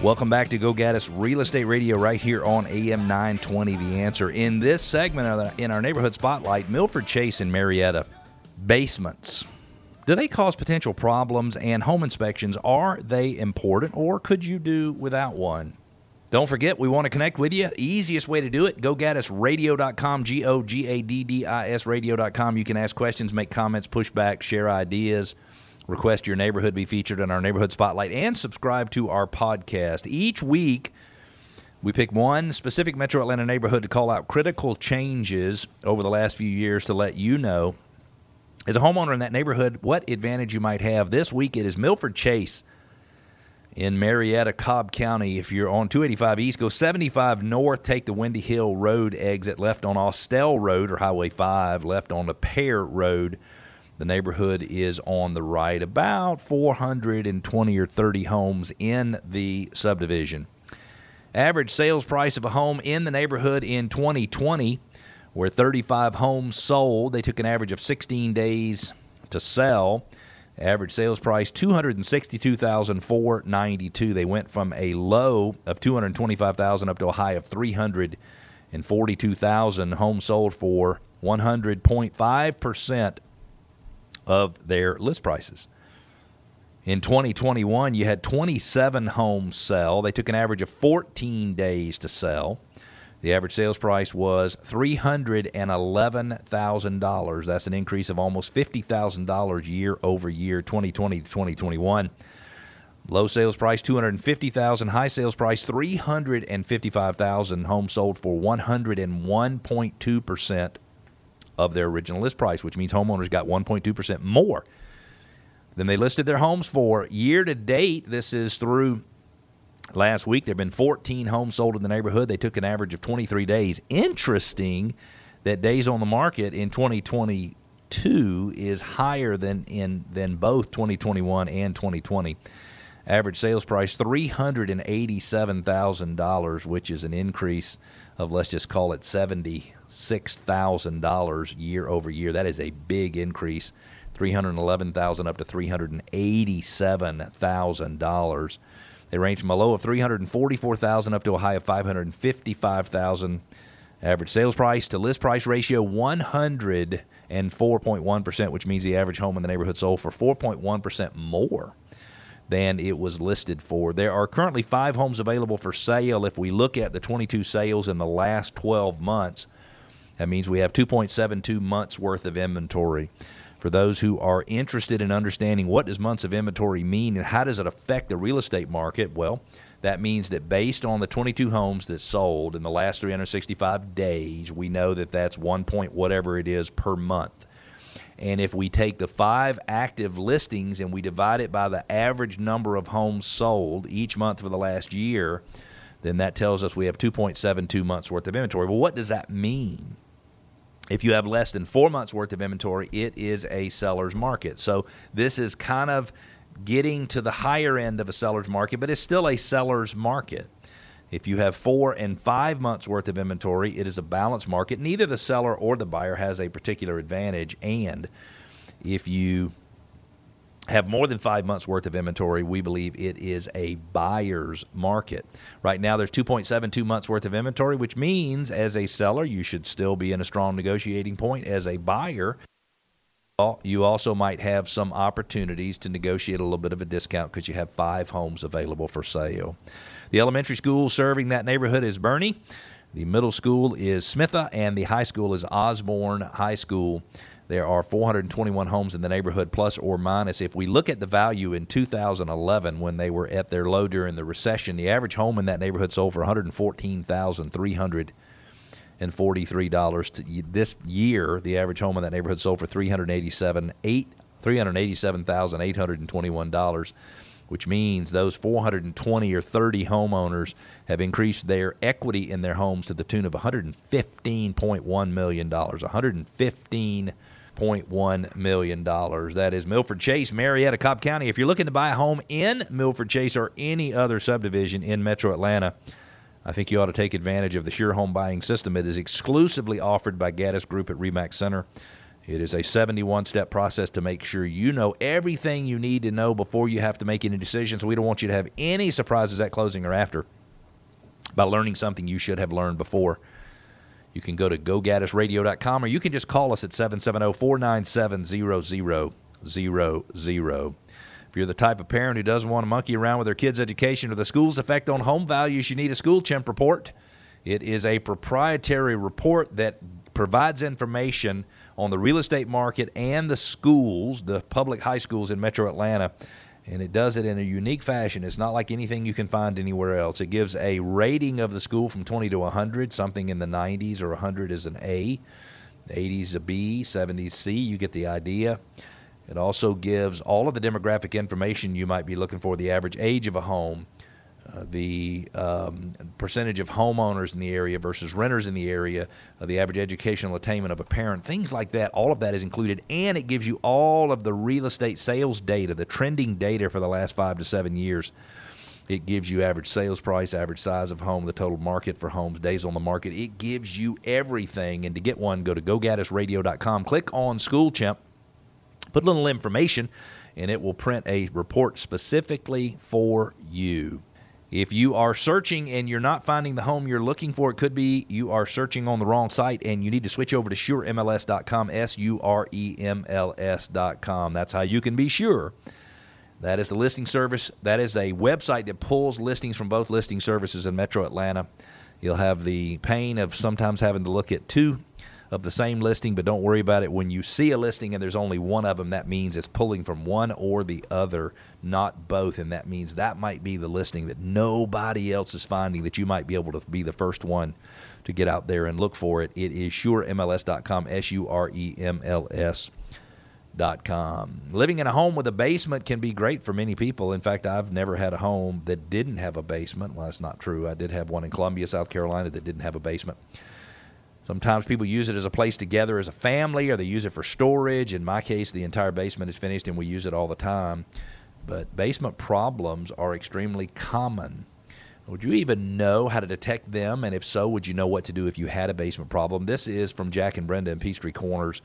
Welcome back to Go Gaddis Real Estate Radio right here on AM 920 The Answer. In this segment in our neighborhood spotlight, Milford Chase and Marietta basements. Do they cause potential problems and home inspections? Are they important or could you do without one? Don't forget, we want to connect with you. Easiest way to do it, gogaddisradio.com, G O G A D D I S radio.com. You can ask questions, make comments, push back, share ideas request your neighborhood be featured in our neighborhood spotlight, and subscribe to our podcast. Each week, we pick one specific metro Atlanta neighborhood to call out critical changes over the last few years to let you know, as a homeowner in that neighborhood, what advantage you might have. This week, it is Milford Chase in Marietta, Cobb County. If you're on 285 East, go 75 North, take the Windy Hill Road exit left on Austell Road or Highway 5, left on the Pear Road. The neighborhood is on the right, about 420 or 30 homes in the subdivision. Average sales price of a home in the neighborhood in 2020 were 35 homes sold. They took an average of 16 days to sell. Average sales price 262,492. They went from a low of 225,000 up to a high of 342,000 homes sold for 100.5% of their list prices. In 2021, you had 27 homes sell. They took an average of 14 days to sell. The average sales price was $311,000. That's an increase of almost $50,000 year over year, 2020 to 2021. Low sales price 250,000, high sales price 355,000. Homes sold for 101.2% of their original list price, which means homeowners got 1.2% more than they listed their homes for. Year to date, this is through last week, there have been 14 homes sold in the neighborhood. They took an average of 23 days. Interesting that days on the market in 2022 is higher than in than both 2021 and 2020. Average sales price $387,000, which is an increase of let's just call it 70 $6,000 year over year. That is a big increase. 311,000 up to $387,000. They range from a low of 344,000 up to a high of 555,000. Average sales price to list price ratio 104.1%, which means the average home in the neighborhood sold for 4.1% more than it was listed for. There are currently 5 homes available for sale if we look at the 22 sales in the last 12 months. That means we have 2.72 months worth of inventory. For those who are interested in understanding what does months of inventory mean and how does it affect the real estate market, well, that means that based on the 22 homes that sold in the last 365 days, we know that that's one point whatever it is per month. And if we take the five active listings and we divide it by the average number of homes sold each month for the last year, then that tells us we have 2.72 months worth of inventory. Well, what does that mean? If you have less than four months worth of inventory, it is a seller's market. So this is kind of getting to the higher end of a seller's market, but it's still a seller's market. If you have four and five months worth of inventory, it is a balanced market. Neither the seller or the buyer has a particular advantage. And if you have more than five months worth of inventory, we believe it is a buyer's market. Right now, there's 2.72 months worth of inventory, which means as a seller, you should still be in a strong negotiating point. As a buyer, you also might have some opportunities to negotiate a little bit of a discount because you have five homes available for sale. The elementary school serving that neighborhood is Birney. The middle school is Smitha, and the high school is Osborne High School. There are 421 homes in the neighborhood, plus or minus. If we look at the value in 2011, when they were at their low during the recession, the average home in that neighborhood sold for 114,343 dollars. This year, the average home in that neighborhood sold for 387 eight $387,821, which means those 420 or 30 homeowners have increased their equity in their homes to the tune of $115.1 million. 115 $1.1 million. That is Milford Chase, Marietta, Cobb County. If you're looking to buy a home in Milford Chase or any other subdivision in metro Atlanta, I think you ought to take advantage of the Sure Home Buying System. It is exclusively offered by Gaddis Group at RE/MAX Center. It is a 71 step process to make sure you know everything you need to know before you have to make any decisions. We don't want you to have any surprises at closing or after by learning something you should have learned before. You can go to gogaddisradio.com or you can just call us at 770 497 0000. If you're the type of parent who doesn't want to monkey around with their kids' education or the school's effect on home values, you need a School Chimp report. It is a proprietary report that provides information on the real estate market and the schools, the public high schools in metro Atlanta. And it does it in a unique fashion. It's not like anything you can find anywhere else. It gives a rating of the school from 20 to 100, something in the 90s or 100 is an A, 80s a B, 70s C. You get the idea. It also gives all of the demographic information you might be looking for the average age of a home, uh, the um, percentage of homeowners in the area versus renters in the area, uh, the average educational attainment of a parent, things like that. All of that is included, and it gives you all of the real estate sales data, the trending data for the last five to seven years. It gives you average sales price, average size of home, the total market for homes, days on the market. It gives you everything. And to get one, go to gogaddisradio.com, click on School Chimp, put a little information, and it will print a report specifically for you. If you are searching and you're not finding the home you're looking for, it could be you are searching on the wrong site and you need to switch over to suremls.com, S U R E M L S.com. That's how you can be sure. That is the listing service. That is a website that pulls listings from both listing services in Metro Atlanta. You'll have the pain of sometimes having to look at two of the same listing, but don't worry about it. When you see a listing and there's only one of them, that means it's pulling from one or the other, not both. And that means that might be the listing that nobody else is finding that you might be able to be the first one to get out there and look for it. It is suremls.com, S U R E M L S. Com. Living in a home with a basement can be great for many people. In fact, I've never had a home that didn't have a basement. Well, that's not true. I did have one in Columbia, South Carolina that didn't have a basement. Sometimes people use it as a place together as a family, or they use it for storage. In my case, the entire basement is finished and we use it all the time. But basement problems are extremely common. Would you even know how to detect them? And if so, would you know what to do if you had a basement problem? This is from Jack and Brenda in Peachtree Corners.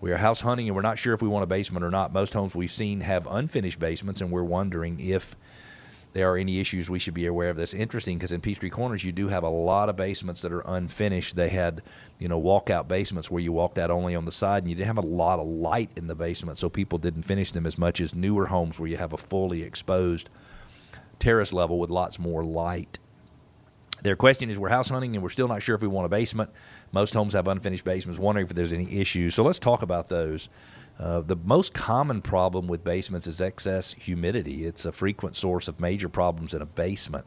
We are house hunting and we're not sure if we want a basement or not. Most homes we've seen have unfinished basements, and we're wondering if there are any issues we should be aware of. That's interesting because in Peachtree Corners you do have a lot of basements that are unfinished. They had, you know, walkout basements where you walked out only on the side, and you didn't have a lot of light in the basement, so people didn't finish them as much as newer homes where you have a fully exposed terrace level with lots more light. Their question is, we're house hunting and we're still not sure if we want a basement. Most homes have unfinished basements. Wondering if there's any issues. So let's talk about those. Uh, the most common problem with basements is excess humidity. It's a frequent source of major problems in a basement.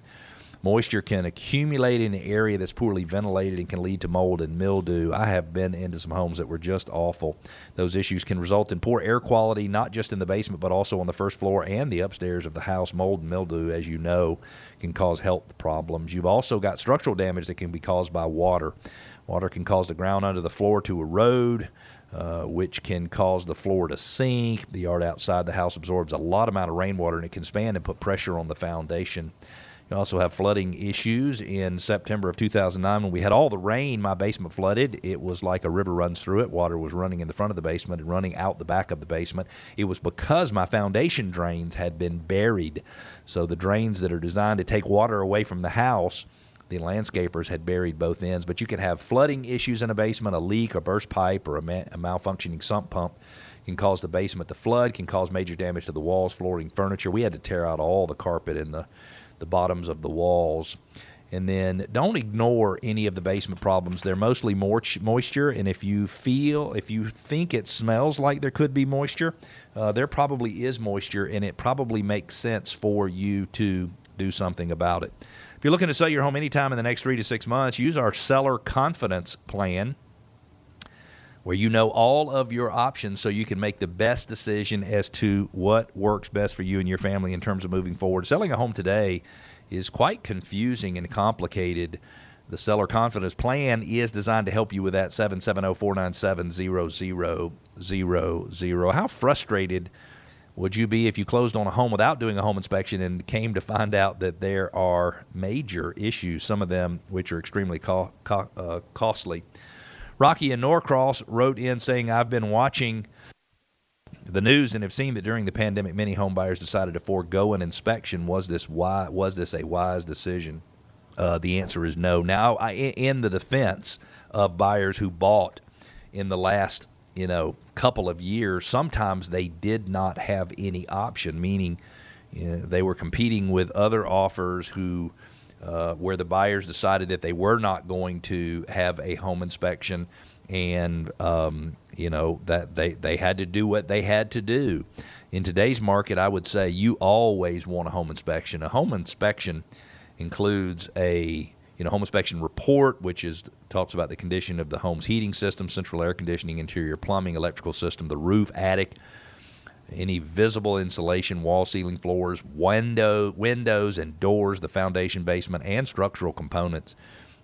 Moisture can accumulate in the area that's poorly ventilated and can lead to mold and mildew. I have been into some homes that were just awful. Those issues can result in poor air quality, not just in the basement, but also on the first floor and the upstairs of the house. Mold and mildew, as you know, can cause health problems. You've also got structural damage that can be caused by water. Water can cause the ground under the floor to erode. Uh, which can cause the floor to sink. The yard outside the house absorbs a lot amount of rainwater and it can expand and put pressure on the foundation. You also have flooding issues. In September of 2009, when we had all the rain, my basement flooded. It was like a river runs through it. Water was running in the front of the basement and running out the back of the basement. It was because my foundation drains had been buried. So the drains that are designed to take water away from the house the landscapers had buried both ends. But you can have flooding issues in a basement, a leak, a burst pipe, or a, ma- a malfunctioning sump pump can cause the basement to flood, can cause major damage to the walls, flooring, furniture. We had to tear out all the carpet in the, the bottoms of the walls. And then don't ignore any of the basement problems. They're mostly moisture, and if you feel, if you think it smells like there could be moisture, uh, there probably is moisture, and it probably makes sense for you to do something about it. If you're looking to sell your home anytime in the next three to six months, use our seller confidence plan where you know all of your options so you can make the best decision as to what works best for you and your family in terms of moving forward. Selling a home today is quite confusing and complicated. The seller confidence plan is designed to help you with that 770 497 0000. How frustrated would you be if you closed on a home without doing a home inspection and came to find out that there are major issues, some of them which are extremely co- co- uh, costly? Rocky and Norcross wrote in saying, I've been watching the news and have seen that during the pandemic, many home buyers decided to forego an inspection. Was this why? Was this a wise decision? Uh, the answer is no. Now, I, in the defense of buyers who bought in the last, you know, couple of years, sometimes they did not have any option, meaning you know, they were competing with other offers who. Uh, where the buyers decided that they were not going to have a home inspection, and um, you know that they, they had to do what they had to do. In today's market, I would say you always want a home inspection. A home inspection includes a you know home inspection report, which is talks about the condition of the home's heating system, central air conditioning, interior plumbing, electrical system, the roof, attic, any visible insulation, wall, ceiling, floors, window, windows and doors, the foundation, basement, and structural components.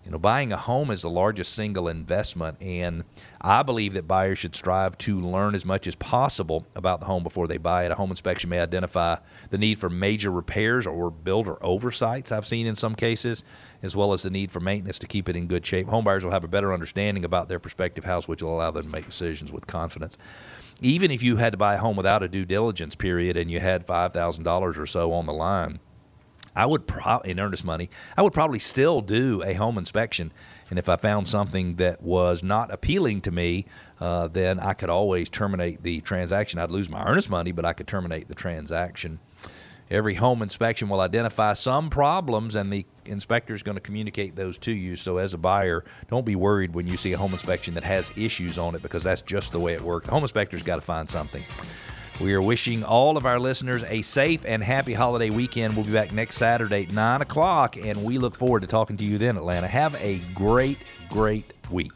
You know, buying a home is the largest single investment, and I believe that buyers should strive to learn as much as possible about the home before they buy it. A home inspection may identify the need for major repairs or builder oversights, I've seen in some cases, as well as the need for maintenance to keep it in good shape. Home buyers will have a better understanding about their prospective house, which will allow them to make decisions with confidence. Even if you had to buy a home without a due diligence period and you had $5,000 or so on the line, I would probably in earnest money. I would probably still do a home inspection, and if I found something that was not appealing to me, uh, then I could always terminate the transaction. I'd lose my earnest money, but I could terminate the transaction. Every home inspection will identify some problems, and the inspector is going to communicate those to you. So, as a buyer, don't be worried when you see a home inspection that has issues on it because that's just the way it works. The home inspector's got to find something. We are wishing all of our listeners a safe and happy holiday weekend. We'll be back next Saturday at 9 o'clock, and we look forward to talking to you then, Atlanta. Have a great, great week.